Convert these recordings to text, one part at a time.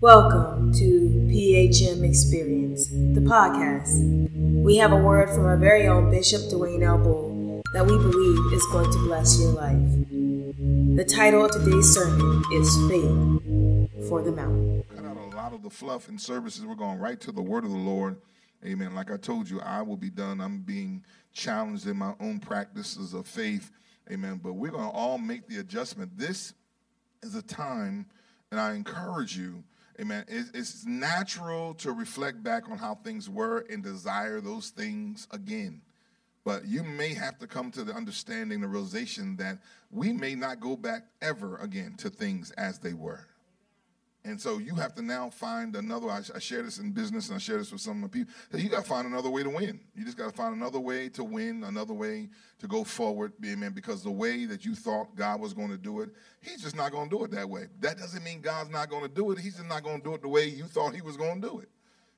Welcome to PHM Experience, the podcast. We have a word from our very own Bishop Dwayne. Bull that we believe is going to bless your life. The title of today's sermon is Faith for the Mountain. Cut out a lot of the fluff and services. We're going right to the word of the Lord. Amen. Like I told you, I will be done. I'm being challenged in my own practices of faith. Amen. But we're going to all make the adjustment. This is a time, and I encourage you, amen. It's, it's natural to reflect back on how things were and desire those things again. But you may have to come to the understanding, the realization that we may not go back ever again to things as they were. And so you have to now find another. I, I share this in business and I share this with some of the people. You got to find another way to win. You just got to find another way to win, another way to go forward, amen. Because the way that you thought God was going to do it, He's just not going to do it that way. That doesn't mean God's not going to do it. He's just not going to do it the way you thought He was going to do it.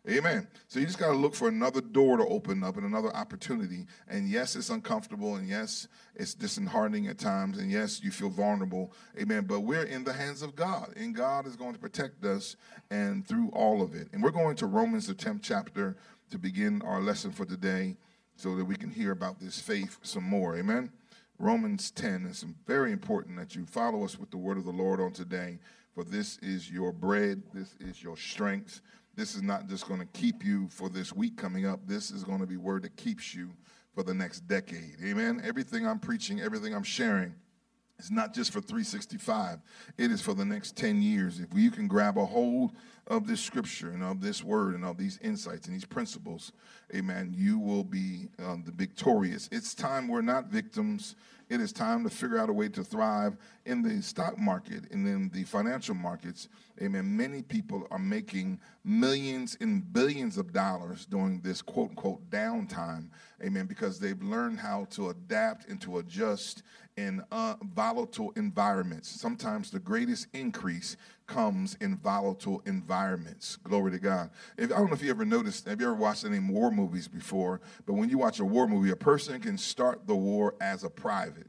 Amen. So you just got to look for another door to open up and another opportunity. And yes, it's uncomfortable. And yes, it's disheartening at times. And yes, you feel vulnerable. Amen. But we're in the hands of God. And God is going to protect us and through all of it. And we're going to Romans, the 10th chapter, to begin our lesson for today so that we can hear about this faith some more. Amen. Romans 10 is very important that you follow us with the word of the Lord on today. For this is your bread, this is your strength. This is not just going to keep you for this week coming up. This is going to be word that keeps you for the next decade. Amen. Everything I'm preaching, everything I'm sharing is not just for 365. It is for the next 10 years. If you can grab a hold of this scripture and of this word and of these insights and these principles, amen, you will be um, the victorious. It's time we're not victims it is time to figure out a way to thrive in the stock market and in the financial markets. Amen. Many people are making millions and billions of dollars during this quote unquote downtime. Amen. Because they've learned how to adapt and to adjust in uh, volatile environments. Sometimes the greatest increase comes in volatile environments. Glory to God. If, I don't know if you ever noticed, have you ever watched any war movies before? But when you watch a war movie, a person can start the war as a private.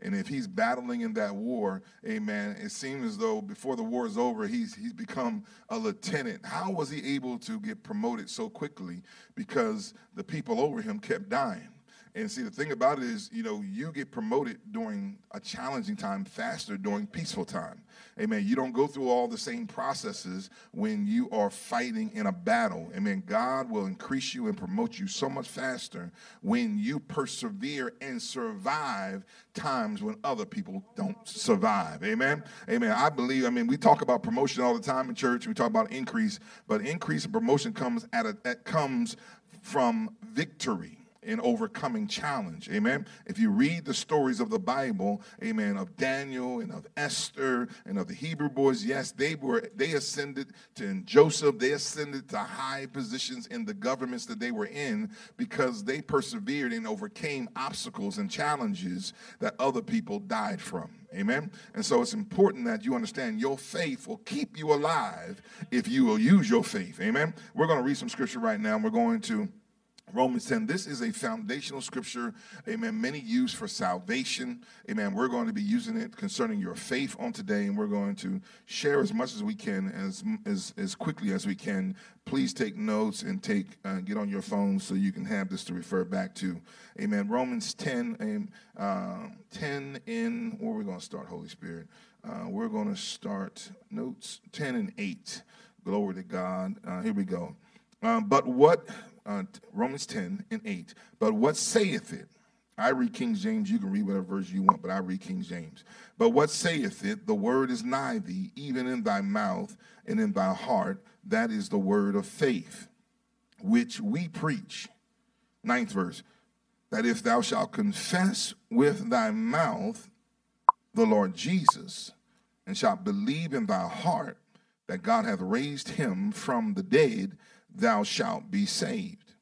And if he's battling in that war, amen, it seems as though before the war is over, he's, he's become a lieutenant. How was he able to get promoted so quickly? Because the people over him kept dying. And see, the thing about it is, you know, you get promoted during a challenging time faster during peaceful time. Amen. You don't go through all the same processes when you are fighting in a battle. Amen. God will increase you and promote you so much faster when you persevere and survive times when other people don't survive. Amen. Amen. I believe, I mean, we talk about promotion all the time in church. We talk about increase, but increase and promotion comes at a, that comes from victory in overcoming challenge. Amen. If you read the stories of the Bible, amen, of Daniel and of Esther and of the Hebrew boys, yes, they were they ascended to Joseph, they ascended to high positions in the governments that they were in because they persevered and overcame obstacles and challenges that other people died from. Amen. And so it's important that you understand your faith will keep you alive if you will use your faith. Amen. We're going to read some scripture right now. And we're going to Romans 10. This is a foundational scripture, amen. Many use for salvation, amen. We're going to be using it concerning your faith on today, and we're going to share as much as we can, as as, as quickly as we can. Please take notes and take uh, get on your phone so you can have this to refer back to, amen. Romans 10, uh, 10 in where we're going to start, Holy Spirit. Uh, we're going to start notes 10 and 8. Glory to God. Uh, here we go. Uh, but what uh, Romans 10 and 8. But what saith it? I read King James. You can read whatever verse you want, but I read King James. But what saith it? The word is nigh thee, even in thy mouth and in thy heart. That is the word of faith, which we preach. Ninth verse. That if thou shalt confess with thy mouth the Lord Jesus, and shalt believe in thy heart that God hath raised him from the dead, thou shalt be saved.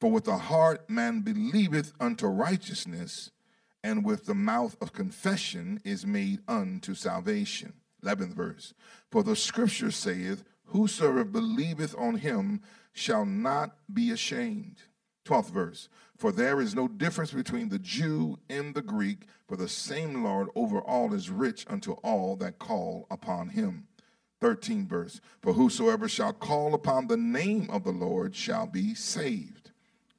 For with the heart man believeth unto righteousness, and with the mouth of confession is made unto salvation. 11th verse. For the scripture saith, Whosoever believeth on him shall not be ashamed. 12th verse. For there is no difference between the Jew and the Greek, for the same Lord over all is rich unto all that call upon him. 13 verse. For whosoever shall call upon the name of the Lord shall be saved.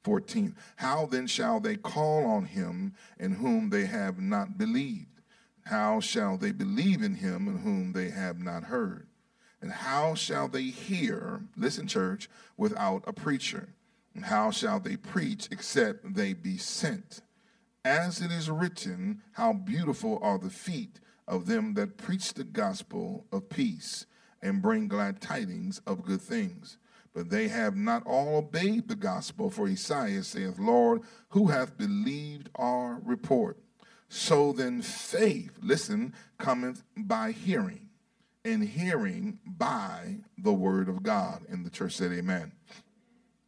14. How then shall they call on him in whom they have not believed? How shall they believe in him in whom they have not heard? And how shall they hear, listen, church, without a preacher? And how shall they preach except they be sent? As it is written, How beautiful are the feet of them that preach the gospel of peace and bring glad tidings of good things. But they have not all obeyed the gospel, for Isaiah saith, Lord, who hath believed our report? So then faith, listen, cometh by hearing, and hearing by the word of God. And the church said, Amen.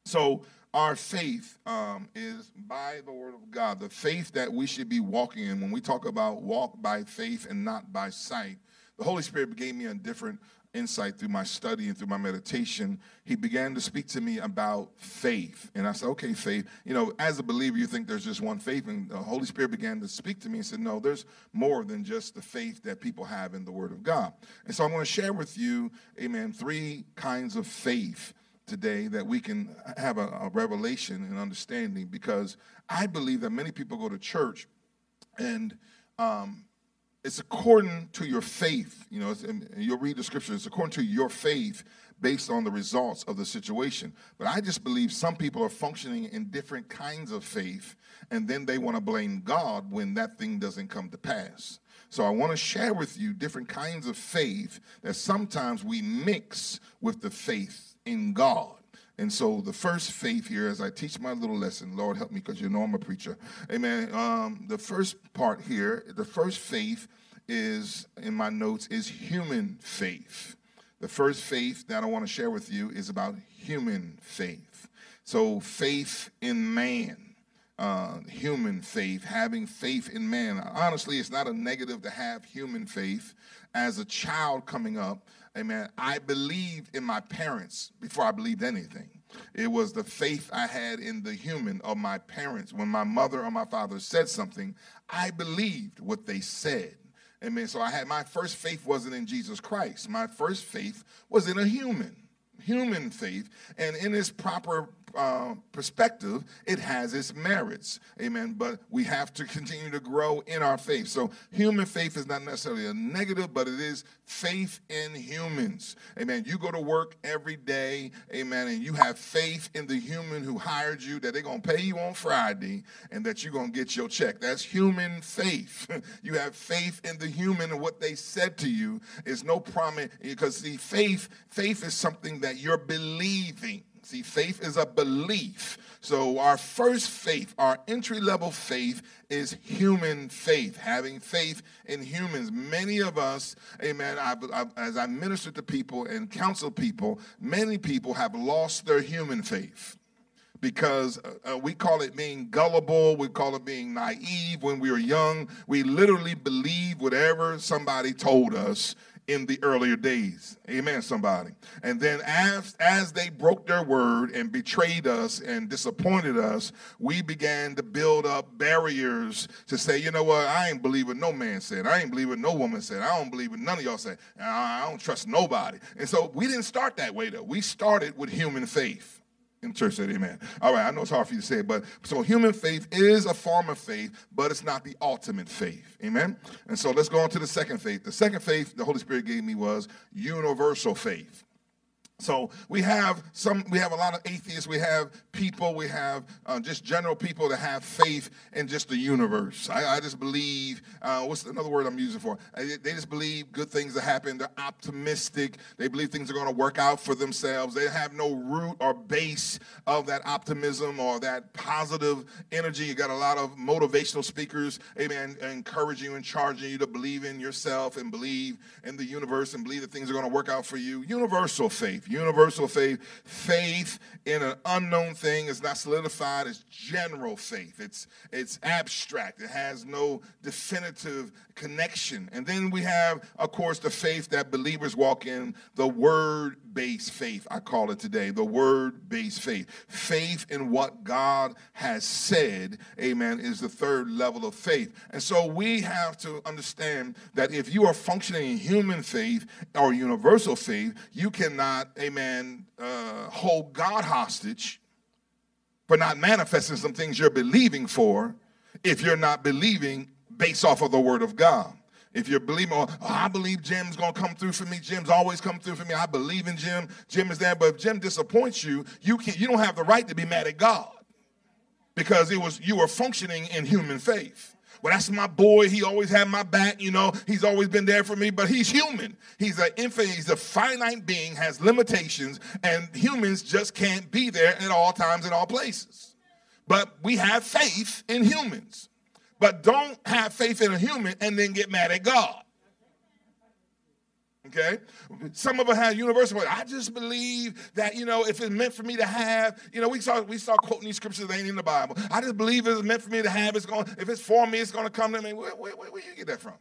So our faith um, is by the word of God, the faith that we should be walking in. When we talk about walk by faith and not by sight, the Holy Spirit gave me a different insight through my study and through my meditation, he began to speak to me about faith. And I said, okay, faith. You know, as a believer, you think there's just one faith. And the Holy Spirit began to speak to me and said, no, there's more than just the faith that people have in the Word of God. And so I'm going to share with you, amen, three kinds of faith today that we can have a, a revelation and understanding because I believe that many people go to church and um, it's according to your faith. You know, you'll read the scripture. It's according to your faith based on the results of the situation. But I just believe some people are functioning in different kinds of faith, and then they want to blame God when that thing doesn't come to pass. So I want to share with you different kinds of faith that sometimes we mix with the faith in God. And so the first faith here, as I teach my little lesson, Lord help me because you know I'm a preacher. Amen. Um, the first part here, the first faith is in my notes is human faith. The first faith that I want to share with you is about human faith. So faith in man. Uh, human faith, having faith in man. Honestly, it's not a negative to have human faith. As a child coming up, Amen. I believed in my parents before I believed anything. It was the faith I had in the human of my parents. When my mother or my father said something, I believed what they said. Amen. So I had my first faith wasn't in Jesus Christ. My first faith was in a human, human faith. And in its proper uh, perspective, it has its merits. Amen. But we have to continue to grow in our faith. So human faith is not necessarily a negative, but it is faith in humans. Amen. You go to work every day, amen, and you have faith in the human who hired you that they're going to pay you on Friday and that you're going to get your check. That's human faith. you have faith in the human and what they said to you is no promise because see faith faith is something that you're believing. See, faith is a belief. So, our first faith, our entry level faith, is human faith, having faith in humans. Many of us, amen, I, I, as I minister to people and counsel people, many people have lost their human faith because uh, uh we call it being gullible, we call it being naive when we were young. We literally believe whatever somebody told us in the earlier days. Amen, somebody. And then as, as they broke their word and betrayed us and disappointed us, we began to build up barriers to say, you know what, I ain't believe believing no man said. I ain't believe believing no woman said. I don't believe what none of y'all said. I don't trust nobody. And so we didn't start that way though. We started with human faith. In church said amen. All right, I know it's hard for you to say, but so human faith is a form of faith, but it's not the ultimate faith. Amen. And so let's go on to the second faith. The second faith the Holy Spirit gave me was universal faith. So we have some, we have a lot of atheists. We have people, we have uh, just general people that have faith in just the universe. I, I just believe. Uh, what's another word I'm using for? They just believe good things that happen. They're optimistic. They believe things are going to work out for themselves. They have no root or base of that optimism or that positive energy. You got a lot of motivational speakers, amen, encouraging you and charging you to believe in yourself and believe in the universe and believe that things are going to work out for you. Universal faith Universal faith, faith in an unknown thing is not solidified it's general faith. It's it's abstract. It has no definitive connection. And then we have, of course, the faith that believers walk in, the word-based faith. I call it today, the word-based faith. Faith in what God has said, amen, is the third level of faith. And so we have to understand that if you are functioning in human faith or universal faith, you cannot, amen, uh, hold God hostage for not manifesting some things you're believing for if you're not believing based off of the word of God. If you're believing, oh, I believe Jim's gonna come through for me. Jim's always come through for me. I believe in Jim. Jim is there. But if Jim disappoints you, you can you don't have the right to be mad at God because it was you were functioning in human faith. Well, that's my boy. He always had my back, you know. He's always been there for me, but he's human. He's an infinite, he's a finite being, has limitations, and humans just can't be there at all times in all places. But we have faith in humans. But don't have faith in a human and then get mad at God. Okay? Some of us have universal. I just believe that, you know, if it's meant for me to have, you know, we start we start quoting these scriptures that ain't in the Bible. I just believe it's meant for me to have. It's going, if it's for me, it's going to come to me. Where, where, where, where you get that from?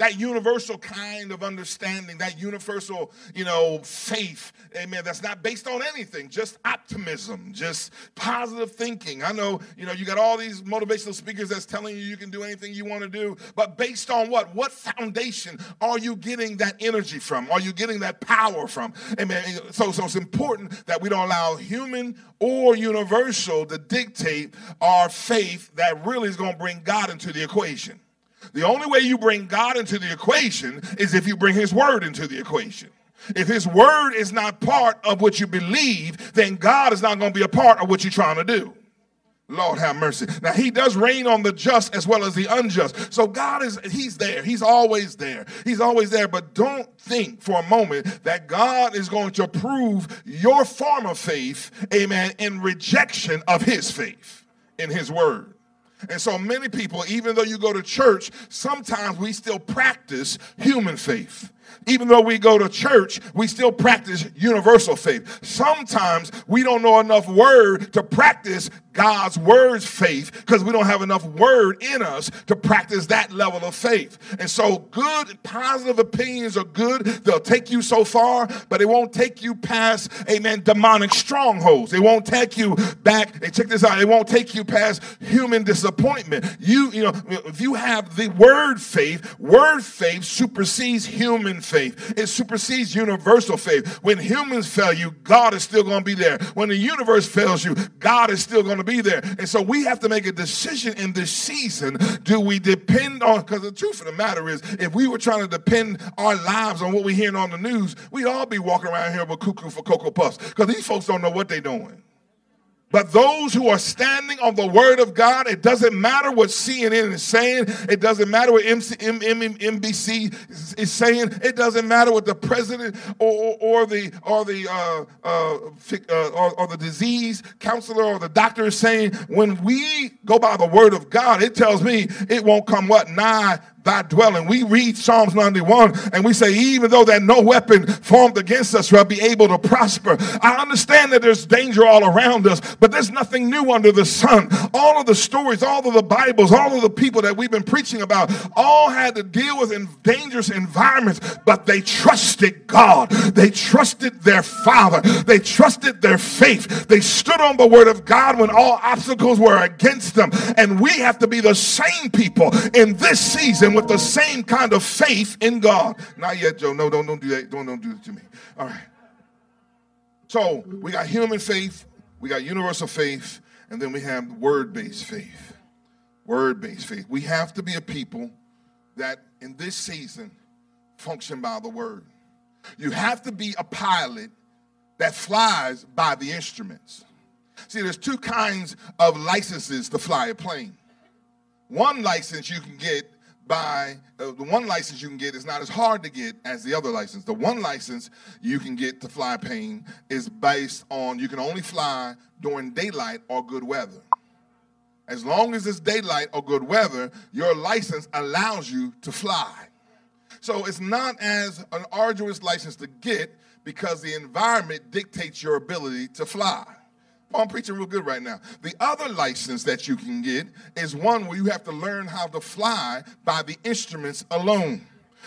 That universal kind of understanding, that universal, you know, faith, amen, that's not based on anything, just optimism, just positive thinking. I know, you know, you got all these motivational speakers that's telling you you can do anything you want to do, but based on what? What foundation are you getting that energy from? Are you getting that power from? Amen. So, so it's important that we don't allow human or universal to dictate our faith that really is going to bring God into the equation. The only way you bring God into the equation is if you bring His Word into the equation. If His Word is not part of what you believe, then God is not going to be a part of what you're trying to do. Lord have mercy. Now he does reign on the just as well as the unjust. So God is he's there. He's always there. He's always there, but don't think for a moment that God is going to prove your form of faith, amen, in rejection of his faith in his word. And so many people, even though you go to church, sometimes we still practice human faith. Even though we go to church, we still practice universal faith. Sometimes we don't know enough word to practice God's word's faith because we don't have enough word in us to practice that level of faith. And so, good, positive opinions are good. They'll take you so far, but it won't take you past, amen, demonic strongholds. It won't take you back. Hey, check this out. It won't take you past human disappointment. You, you know, if you have the word faith, word faith supersedes human faith. It supersedes universal faith. When humans fail you, God is still going to be there. When the universe fails you, God is still going to be there. And so we have to make a decision in this season. Do we depend on, because the truth of the matter is, if we were trying to depend our lives on what we're hearing on the news, we'd all be walking around here with cuckoo for Cocoa Puffs because these folks don't know what they're doing. But those who are standing on the word of God, it doesn't matter what CNN is saying. It doesn't matter what MC, is saying. It doesn't matter what the president or, or, or the or the uh, uh, uh, or, or the disease counselor or the doctor is saying. When we go by the word of God, it tells me it won't come what nigh thy dwelling. We read Psalms 91 and we say, even though that no weapon formed against us will be able to prosper. I understand that there's danger all around us, but there's nothing new under the sun. All of the stories, all of the Bibles, all of the people that we've been preaching about, all had to deal with in dangerous environments, but they trusted God. They trusted their Father. They trusted their faith. They stood on the word of God when all obstacles were against them. And we have to be the same people in this season with the same kind of faith in God. Not yet, Joe. No, don't, don't do that. Don't, don't do that to me. All right. So we got human faith, we got universal faith, and then we have word based faith. Word based faith. We have to be a people that in this season function by the word. You have to be a pilot that flies by the instruments. See, there's two kinds of licenses to fly a plane. One license you can get by uh, the one license you can get is not as hard to get as the other license. The one license you can get to fly plane is based on you can only fly during daylight or good weather. As long as it's daylight or good weather, your license allows you to fly. So it's not as an arduous license to get, because the environment dictates your ability to fly. I'm preaching real good right now. The other license that you can get is one where you have to learn how to fly by the instruments alone.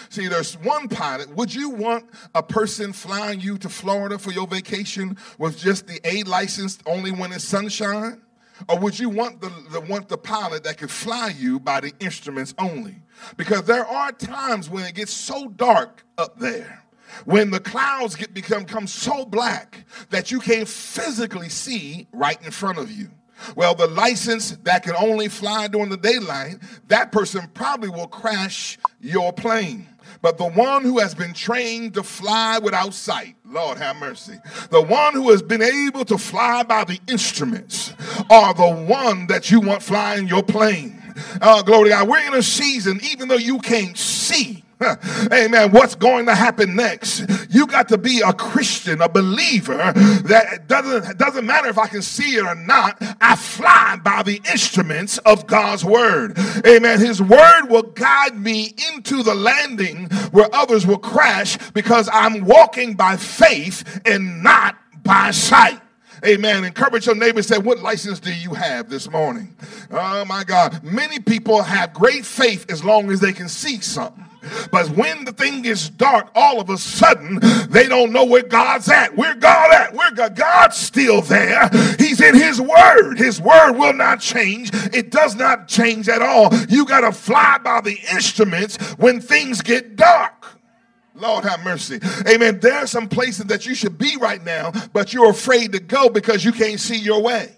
See, there's one pilot. Would you want a person flying you to Florida for your vacation with just the A license only when it's sunshine? Or would you want the, the, want the pilot that could fly you by the instruments only? Because there are times when it gets so dark up there, when the clouds get become, become so black that you can't physically see right in front of you. Well, the license that can only fly during the daylight, that person probably will crash your plane. But the one who has been trained to fly without sight, Lord have mercy, the one who has been able to fly by the instruments, are the one that you want flying your plane. Oh, glory to God. We're in a season, even though you can't see Amen. What's going to happen next? You got to be a Christian, a believer that doesn't doesn't matter if I can see it or not. I fly by the instruments of God's word. Amen. His word will guide me into the landing where others will crash because I'm walking by faith and not by sight. Amen. Encourage your neighbor say, What license do you have this morning? Oh my God. Many people have great faith as long as they can see something. But when the thing is dark, all of a sudden they don't know where God's at. Where God at? Where God? God's still there. He's in His Word. His Word will not change. It does not change at all. You got to fly by the instruments when things get dark. Lord have mercy. Amen. There are some places that you should be right now, but you're afraid to go because you can't see your way.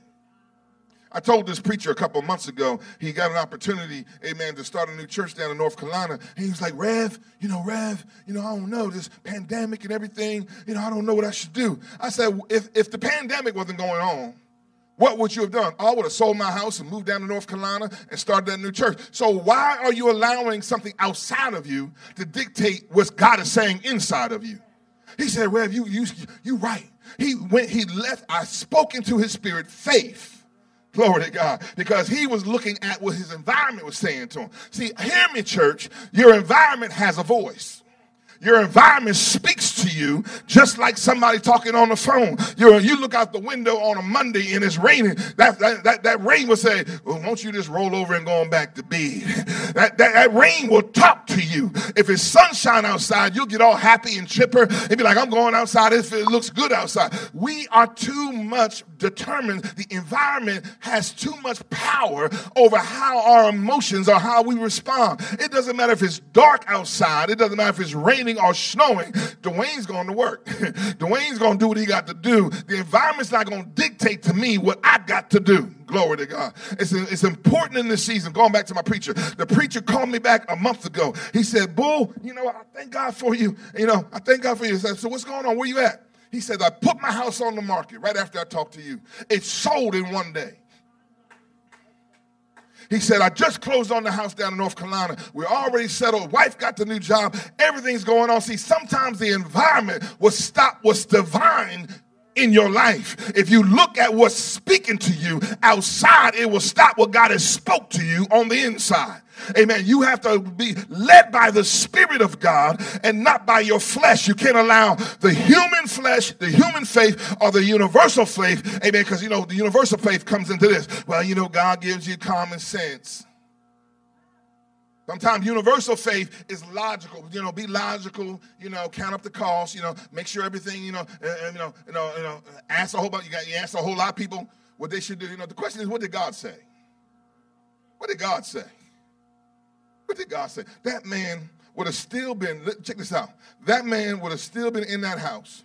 I told this preacher a couple months ago, he got an opportunity, amen, to start a new church down in North Carolina. And he was like, Rev, you know, Rev, you know, I don't know, this pandemic and everything, you know, I don't know what I should do. I said, if, if the pandemic wasn't going on, what would you have done? I would have sold my house and moved down to North Carolina and started that new church. So why are you allowing something outside of you to dictate what God is saying inside of you? He said, Rev, you you you right. He went, he left, I spoke into his spirit faith Glory to God. Because he was looking at what his environment was saying to him. See, hear me, church. Your environment has a voice. Your environment speaks to you just like somebody talking on the phone. you you look out the window on a Monday and it's raining. That, that, that, that rain will say, well, won't you just roll over and go on back to bed? That, that, that rain will talk to you. If it's sunshine outside, you'll get all happy and chipper and be like, I'm going outside if it looks good outside. We are too much determined. The environment has too much power over how our emotions or how we respond. It doesn't matter if it's dark outside. It doesn't matter if it's raining raining or snowing, Dwayne's going to work. Dwayne's going to do what he got to do. The environment's not going to dictate to me what I got to do. Glory to God. It's, it's important in this season. Going back to my preacher, the preacher called me back a month ago. He said, Bull, you know, I thank God for you. You know, I thank God for you. Said, so what's going on? Where you at? He said, I put my house on the market right after I talked to you. It sold in one day. He said, I just closed on the house down in North Carolina. We're already settled. Wife got the new job. Everything's going on. See, sometimes the environment will stop what's divine in your life. If you look at what's speaking to you outside, it will stop what God has spoke to you on the inside. Amen. You have to be led by the Spirit of God and not by your flesh. You can't allow the human flesh, the human faith, or the universal faith. Amen. Because, you know, the universal faith comes into this. Well, you know, God gives you common sense. Sometimes universal faith is logical. You know, be logical. You know, count up the cost. You know, make sure everything. You know, uh, you know, you know, you know. Ask a whole bunch. You got you ask a whole lot of people what they should do. You know, the question is, what did God say? What did God say? What did God say? That man would have still been, check this out. That man would have still been in that house,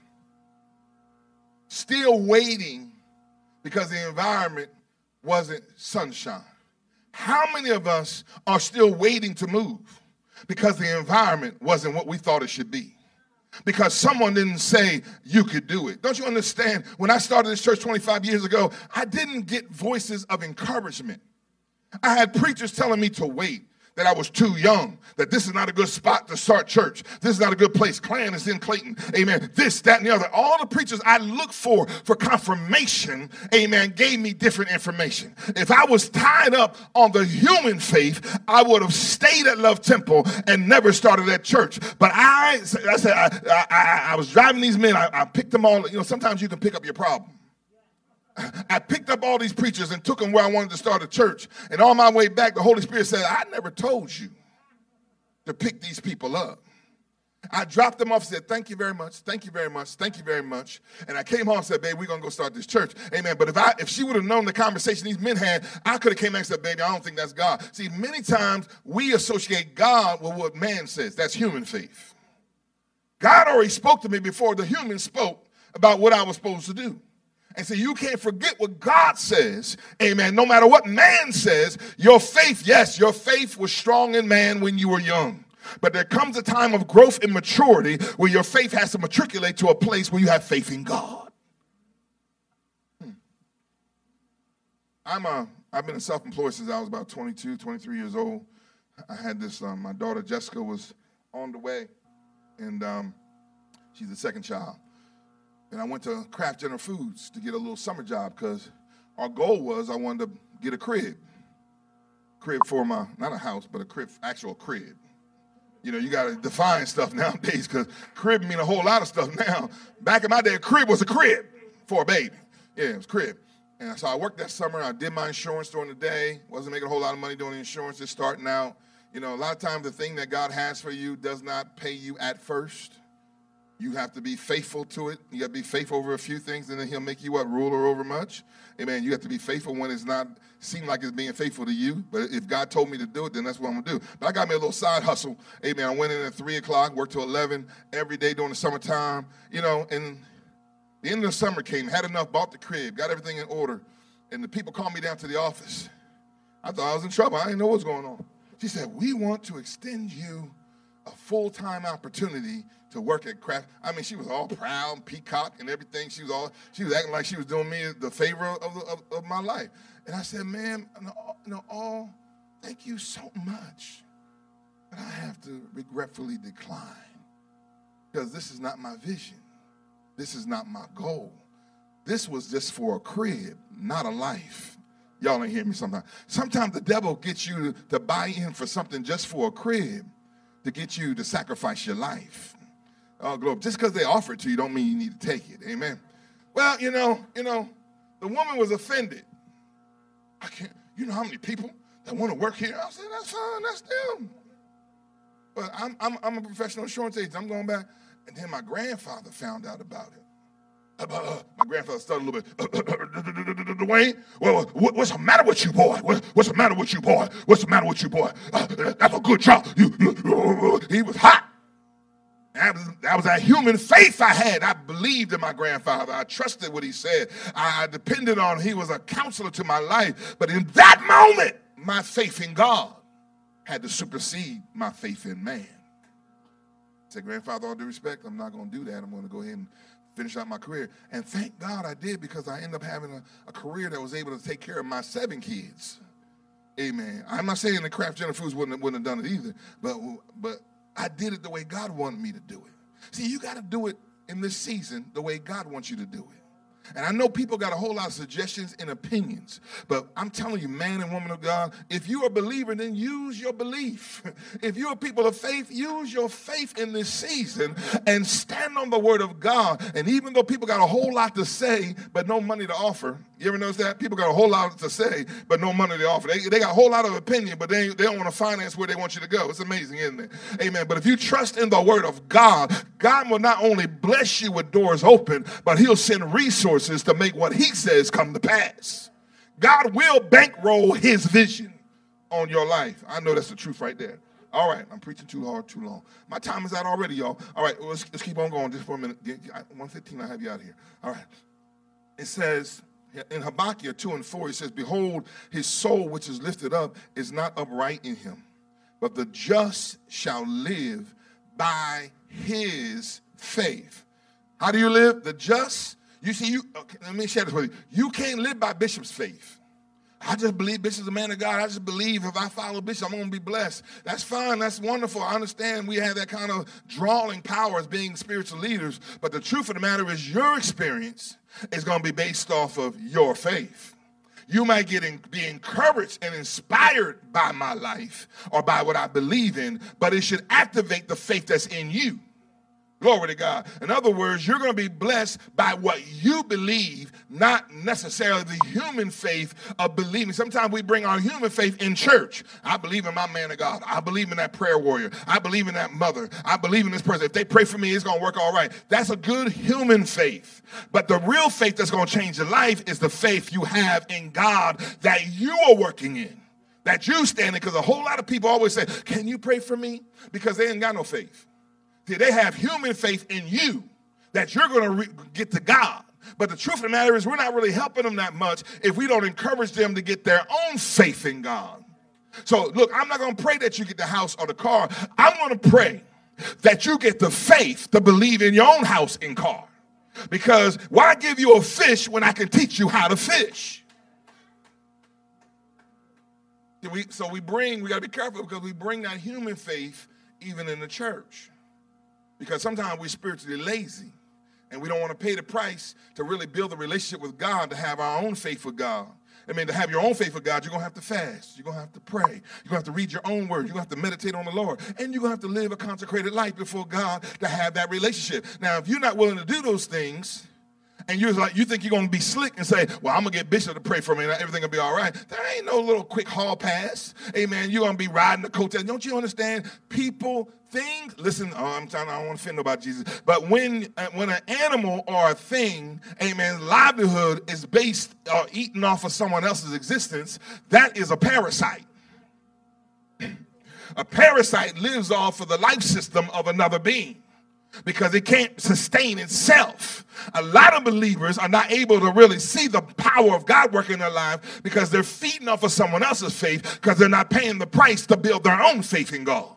still waiting because the environment wasn't sunshine. How many of us are still waiting to move because the environment wasn't what we thought it should be? Because someone didn't say you could do it. Don't you understand? When I started this church 25 years ago, I didn't get voices of encouragement. I had preachers telling me to wait that I was too young, that this is not a good spot to start church. This is not a good place. Klan is in Clayton. Amen. This, that, and the other. All the preachers I looked for for confirmation, amen, gave me different information. If I was tied up on the human faith, I would have stayed at Love Temple and never started at church. But I, I said, I, I, I was driving these men. I, I picked them all. You know, sometimes you can pick up your problem. I picked up all these preachers and took them where I wanted to start a church. And on my way back, the Holy Spirit said, I never told you to pick these people up. I dropped them off, and said, Thank you very much, thank you very much, thank you very much. And I came home and said, Babe, we're gonna go start this church. Amen. But if I if she would have known the conversation these men had, I could have came back and said, Baby, I don't think that's God. See, many times we associate God with what man says. That's human faith. God already spoke to me before the human spoke about what I was supposed to do. And so you can't forget what God says. Amen. No matter what man says, your faith, yes, your faith was strong in man when you were young. But there comes a time of growth and maturity where your faith has to matriculate to a place where you have faith in God. Hmm. I'm a, I've been a self-employed since I was about 22, 23 years old. I had this, um, my daughter Jessica was on the way, and um, she's the second child and I went to Kraft General Foods to get a little summer job because our goal was I wanted to get a crib. Crib for my, not a house, but a crib, actual crib. You know, you got to define stuff nowadays because crib mean a whole lot of stuff now. Back in my day, a crib was a crib for a baby. Yeah, it was crib. And so I worked that summer. I did my insurance during the day. Wasn't making a whole lot of money doing the insurance, just starting out. You know, a lot of times the thing that God has for you does not pay you at first. You have to be faithful to it. You got to be faithful over a few things, and then he'll make you what ruler over much. Amen. You have to be faithful when it's not seem like it's being faithful to you. But if God told me to do it, then that's what I'm gonna do. But I got me a little side hustle. Amen. I went in at three o'clock, worked till eleven every day during the summertime. You know, and the end of the summer came, had enough, bought the crib, got everything in order, and the people called me down to the office. I thought I was in trouble. I didn't know what's going on. She said, "We want to extend you a full-time opportunity to work at Kraft. I mean, she was all proud, peacock, and everything. She was all she was acting like she was doing me the favor of, the, of, of my life. And I said, "Man, no, no, all, thank you so much, but I have to regretfully decline because this is not my vision. This is not my goal. This was just for a crib, not a life." Y'all ain't hear me sometimes. Sometimes the devil gets you to buy in for something just for a crib to get you to sacrifice your life. Oh, glory. Just because they offer it to you don't mean you need to take it. Amen. Well, you know, you know, the woman was offended. I can't, you know how many people that want to work here? I said, that's fine, that's them. But I'm, I'm, I'm a professional insurance agent. I'm going back. And then my grandfather found out about it. Uh, uh, my grandfather started a little bit, Dwayne, well, what's the matter with you, boy? What's the matter with you, boy? What's the matter with you, boy? Uh, that's a good job. You, he was hot. That was, that was that human faith I had. I believed in my grandfather. I trusted what he said. I depended on he was a counselor to my life. But in that moment, my faith in God had to supersede my faith in man. I said, Grandfather, all due respect, I'm not going to do that. I'm going to go ahead and finish out my career. And thank God I did because I ended up having a, a career that was able to take care of my seven kids. Amen. I'm not saying the Kraft General Foods wouldn't, wouldn't have done it either, but, but I did it the way God wanted me to do it. See, you got to do it in this season the way God wants you to do it. And I know people got a whole lot of suggestions and opinions, but I'm telling you, man and woman of God, if you're a believer, then use your belief. If you're a people of faith, use your faith in this season and stand on the word of God. And even though people got a whole lot to say, but no money to offer, you ever notice that? People got a whole lot to say, but no money to offer. They, they got a whole lot of opinion, but they, they don't want to finance where they want you to go. It's amazing, isn't it? Amen. But if you trust in the word of God, God will not only bless you with doors open, but he'll send resources to make what he says come to pass. God will bankroll his vision on your life. I know that's the truth right there. All right, I'm preaching too hard, too long. My time is out already, y'all. All right, let's, let's keep on going just for a minute. 115, I have you out here. All right. It says, in Habakkuk 2 and 4, he says, Behold, his soul which is lifted up is not upright in him, but the just shall live by his faith. How do you live? The just. You see, you okay, let me share this with you. You can't live by Bishop's faith. I just believe Bishop's a man of God. I just believe if I follow Bishop, I'm going to be blessed. That's fine. That's wonderful. I understand we have that kind of drawing power as being spiritual leaders. But the truth of the matter is, your experience is going to be based off of your faith. You might get in, be encouraged and inspired by my life or by what I believe in, but it should activate the faith that's in you. Glory to God. In other words, you're going to be blessed by what you believe, not necessarily the human faith of believing. Sometimes we bring our human faith in church. I believe in my man of God. I believe in that prayer warrior. I believe in that mother. I believe in this person. If they pray for me, it's going to work all right. That's a good human faith. But the real faith that's going to change your life is the faith you have in God that you are working in. That you stand in, because a whole lot of people always say, Can you pray for me? Because they ain't got no faith. They have human faith in you that you're going to re- get to God. But the truth of the matter is, we're not really helping them that much if we don't encourage them to get their own faith in God. So, look, I'm not going to pray that you get the house or the car. I'm going to pray that you get the faith to believe in your own house and car. Because why give you a fish when I can teach you how to fish? So we bring, we got to be careful because we bring that human faith even in the church. Because sometimes we're spiritually lazy and we don't want to pay the price to really build a relationship with God, to have our own faith with God. I mean, to have your own faith with God, you're going to have to fast. You're going to have to pray. You're going to have to read your own word. You're going to have to meditate on the Lord. And you're going to have to live a consecrated life before God to have that relationship. Now, if you're not willing to do those things, and you're like, you think you're gonna be slick and say, Well, I'm gonna get Bishop to pray for me and everything will be all right. There ain't no little quick hall pass. Amen. You're gonna be riding the coattail. Don't you understand? People, things, listen, oh, I'm trying, I don't want to offend nobody, Jesus. But when uh, when an animal or a thing, amen, livelihood is based or uh, eating off of someone else's existence, that is a parasite. a parasite lives off of the life system of another being because it can't sustain itself. A lot of believers are not able to really see the power of God working in their life because they're feeding off of someone else's faith because they're not paying the price to build their own faith in God.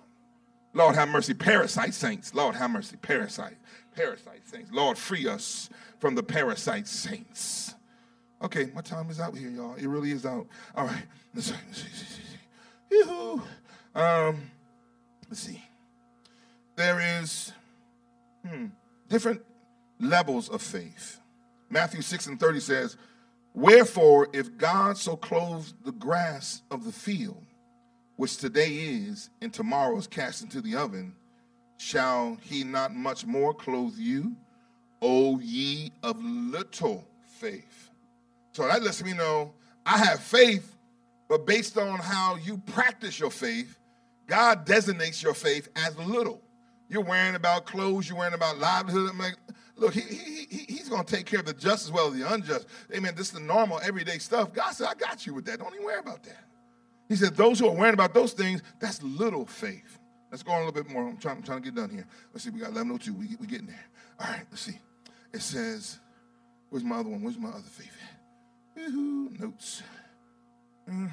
Lord have mercy, parasite saints. Lord have mercy, parasite, parasite saints. Lord, free us from the parasite saints. Okay, my time is out here, y'all. It really is out. All right, let's see. Let's see, let's see. Um, let's see. There is Hmm. Different levels of faith. Matthew 6 and 30 says, Wherefore, if God so clothes the grass of the field, which today is and tomorrow is cast into the oven, shall he not much more clothe you, O ye of little faith? So that lets me know I have faith, but based on how you practice your faith, God designates your faith as little. You're worrying about clothes. You're worrying about livelihood. I'm like, look, he, he, he he's going to take care of the just as well as the unjust. Amen. This is the normal, everyday stuff. God said, I got you with that. Don't even worry about that. He said, those who are worrying about those things, that's little faith. Let's go on a little bit more. I'm trying, I'm trying to get done here. Let's see. We got 1102. We, we're getting there. All right. Let's see. It says, where's my other one? Where's my other faith? Woo-hoo, notes. Mm-hmm.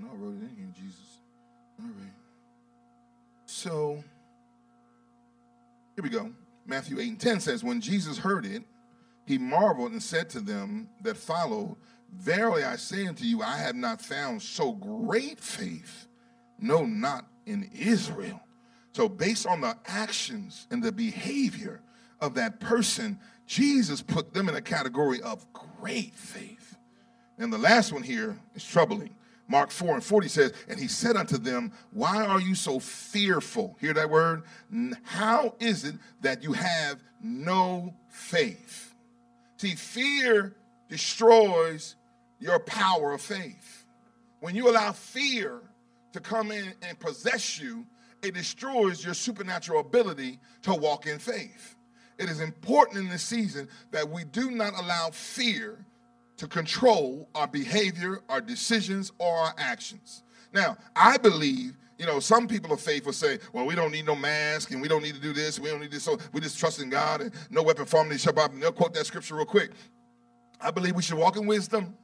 I wrote it in here, Jesus. All right. So here we go. Matthew 8 and 10 says, When Jesus heard it, he marveled and said to them that followed, Verily I say unto you, I have not found so great faith, no, not in Israel. So, based on the actions and the behavior of that person, Jesus put them in a category of great faith. And the last one here is troubling. Mark 4 and 40 says, And he said unto them, Why are you so fearful? Hear that word? How is it that you have no faith? See, fear destroys your power of faith. When you allow fear to come in and possess you, it destroys your supernatural ability to walk in faith. It is important in this season that we do not allow fear to control our behavior, our decisions, or our actions. Now, I believe, you know, some people of faith will say, well, we don't need no mask and we don't need to do this, we don't need this, so we just trust in God and no weapon formed against Shabbat. And they'll quote that scripture real quick. I believe we should walk in wisdom.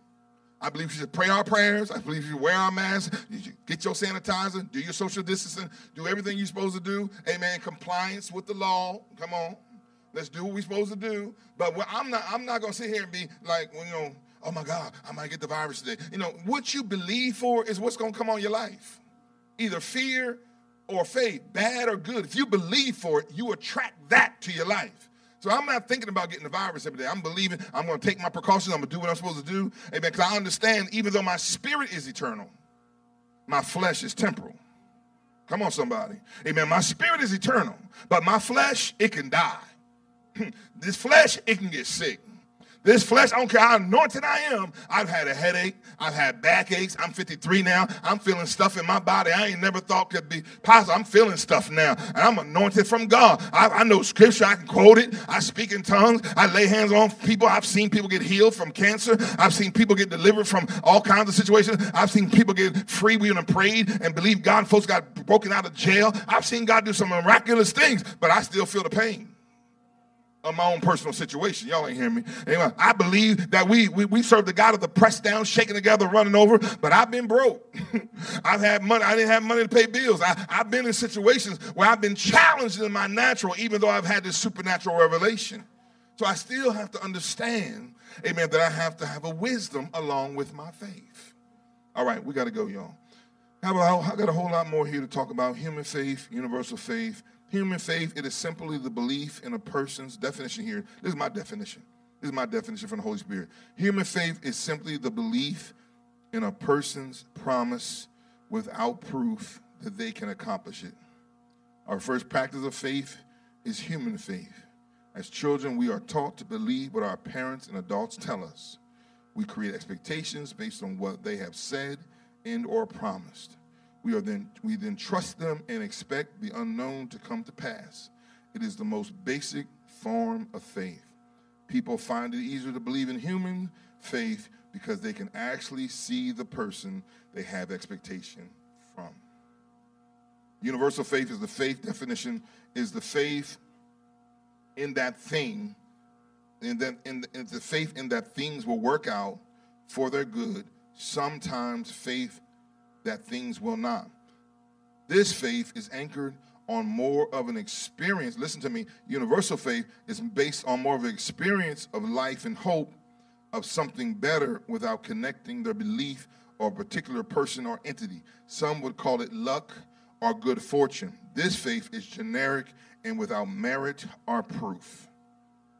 I believe we should pray our prayers. I believe you should wear our masks. You get your sanitizer, do your social distancing, do everything you're supposed to do. Amen. Compliance with the law. Come on. Let's do what we're supposed to do. But I'm not I'm not gonna sit here and be like, you know, oh my God, I might get the virus today. You know, what you believe for is what's going to come on your life. Either fear or faith, bad or good. If you believe for it, you attract that to your life. So I'm not thinking about getting the virus every day. I'm believing I'm going to take my precautions. I'm going to do what I'm supposed to do. Amen. Because I understand, even though my spirit is eternal, my flesh is temporal. Come on, somebody. Amen. My spirit is eternal, but my flesh, it can die. this flesh, it can get sick. This flesh, I don't care how anointed I am. I've had a headache. I've had backaches. I'm 53 now. I'm feeling stuff in my body I ain't never thought could be possible. I'm feeling stuff now. And I'm anointed from God. I, I know scripture. I can quote it. I speak in tongues. I lay hands on people. I've seen people get healed from cancer. I've seen people get delivered from all kinds of situations. I've seen people get free. We and prayed and believed God. Folks got broken out of jail. I've seen God do some miraculous things, but I still feel the pain of my own personal situation. Y'all ain't hear me. Anyway, I believe that we, we we serve the God of the press down, shaking together, running over. But I've been broke. I've had money. I didn't have money to pay bills. I, I've been in situations where I've been challenged in my natural, even though I've had this supernatural revelation. So I still have to understand, amen, that I have to have a wisdom along with my faith. All right, we got to go, y'all. I got a whole lot more here to talk about human faith, universal faith, Human faith, it is simply the belief in a person's definition here. This is my definition. This is my definition from the Holy Spirit. Human faith is simply the belief in a person's promise without proof that they can accomplish it. Our first practice of faith is human faith. As children, we are taught to believe what our parents and adults tell us. We create expectations based on what they have said and or promised. We are then we then trust them and expect the unknown to come to pass. It is the most basic form of faith. People find it easier to believe in human faith because they can actually see the person they have expectation from. Universal faith is the faith definition is the faith in that thing, in that in, in the faith in that things will work out for their good. Sometimes faith that things will not. This faith is anchored on more of an experience. Listen to me. Universal faith is based on more of an experience of life and hope of something better without connecting their belief or a particular person or entity. Some would call it luck or good fortune. This faith is generic and without merit or proof.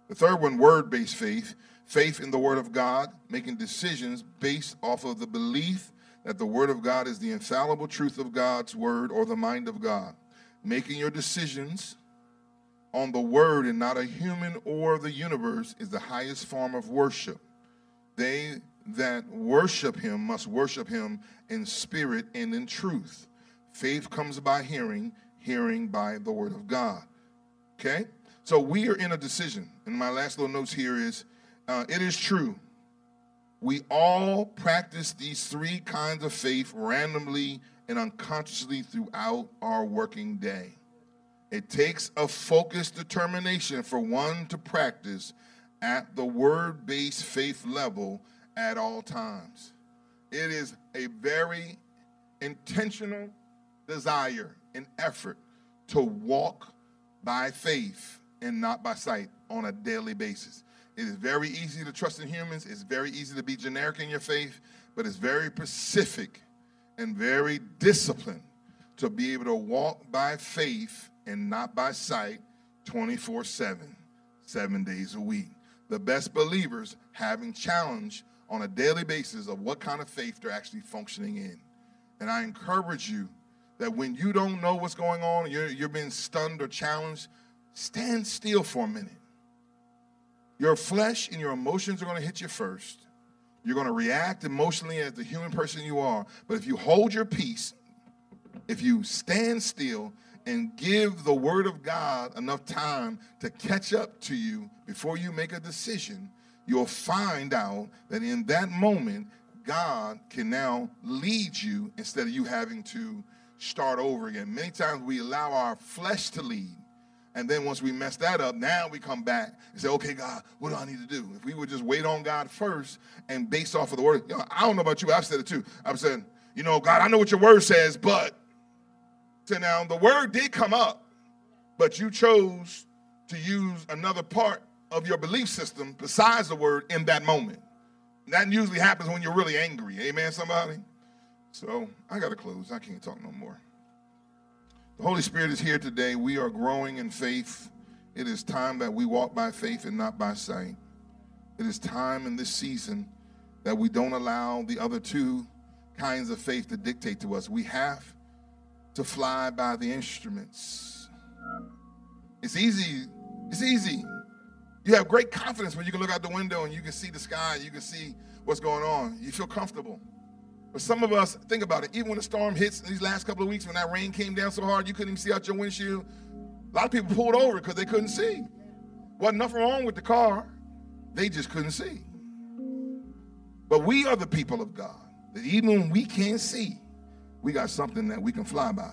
The third one, word based faith, faith in the Word of God, making decisions based off of the belief that the Word of God is the infallible truth of God's Word or the mind of God. Making your decisions on the Word and not a human or the universe is the highest form of worship. They that worship Him must worship Him in spirit and in truth. Faith comes by hearing, hearing by the Word of God. Okay? So we are in a decision. And my last little notes here is uh, it is true we all practice these three kinds of faith randomly and unconsciously throughout our working day. It takes a focused determination for one to practice at the word based faith level at all times. It is a very intentional desire and effort to walk by faith and not by sight on a daily basis. It is very easy to trust in humans. It's very easy to be generic in your faith, but it's very specific and very disciplined to be able to walk by faith and not by sight 24 7, seven days a week. The best believers having challenge on a daily basis of what kind of faith they're actually functioning in. And I encourage you that when you don't know what's going on, you're, you're being stunned or challenged, stand still for a minute your flesh and your emotions are going to hit you first. You're going to react emotionally as the human person you are. But if you hold your peace, if you stand still and give the word of God enough time to catch up to you before you make a decision, you'll find out that in that moment, God can now lead you instead of you having to start over again. Many times we allow our flesh to lead and then once we mess that up, now we come back and say, okay, God, what do I need to do? If we would just wait on God first and based off of the word, you know, I don't know about you, I've said it too. I've said, you know, God, I know what your word says, but so now the word did come up, but you chose to use another part of your belief system besides the word in that moment. That usually happens when you're really angry. Amen, somebody? So I got to close. I can't talk no more. Holy Spirit is here today. We are growing in faith. It is time that we walk by faith and not by sight. It is time in this season that we don't allow the other two kinds of faith to dictate to us. We have to fly by the instruments. It's easy. It's easy. You have great confidence when you can look out the window and you can see the sky, you can see what's going on. You feel comfortable. But some of us, think about it, even when the storm hits these last couple of weeks, when that rain came down so hard you couldn't even see out your windshield, a lot of people pulled over because they couldn't see. Wasn't nothing wrong with the car, they just couldn't see. But we are the people of God that even when we can't see, we got something that we can fly by.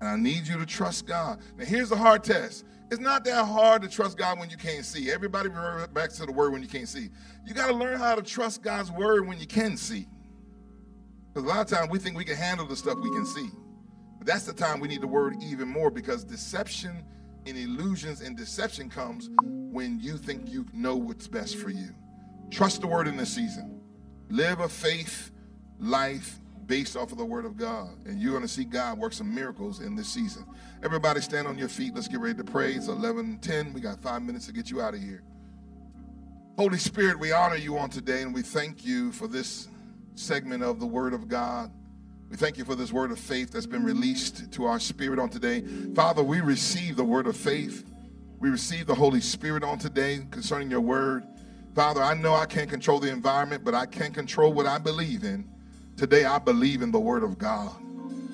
And I need you to trust God. Now, here's the hard test. It's not that hard to trust God when you can't see. Everybody remember back to the word when you can't see. You got to learn how to trust God's word when you can see. Because a lot of times we think we can handle the stuff we can see. But that's the time we need the word even more because deception and illusions and deception comes when you think you know what's best for you. Trust the word in this season. Live a faith life based off of the word of God. And you're going to see God work some miracles in this season. Everybody stand on your feet. Let's get ready to pray. It's 11 10. We got five minutes to get you out of here. Holy Spirit, we honor you on today and we thank you for this segment of the word of God. We thank you for this word of faith that's been released to our spirit on today. Father, we receive the word of faith. We receive the Holy Spirit on today concerning your word. Father, I know I can't control the environment, but I can control what I believe in. Today, I believe in the Word of God.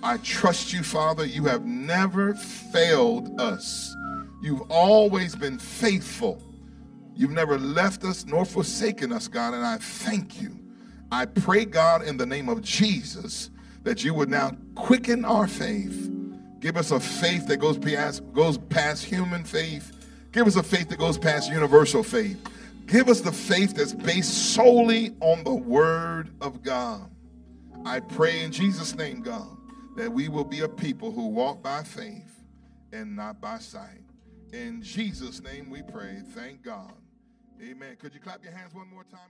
I trust you, Father. You have never failed us. You've always been faithful. You've never left us nor forsaken us, God, and I thank you. I pray, God, in the name of Jesus, that you would now quicken our faith. Give us a faith that goes past, goes past human faith. Give us a faith that goes past universal faith. Give us the faith that's based solely on the Word of God. I pray in Jesus' name, God, that we will be a people who walk by faith and not by sight. In Jesus' name we pray. Thank God. Amen. Could you clap your hands one more time?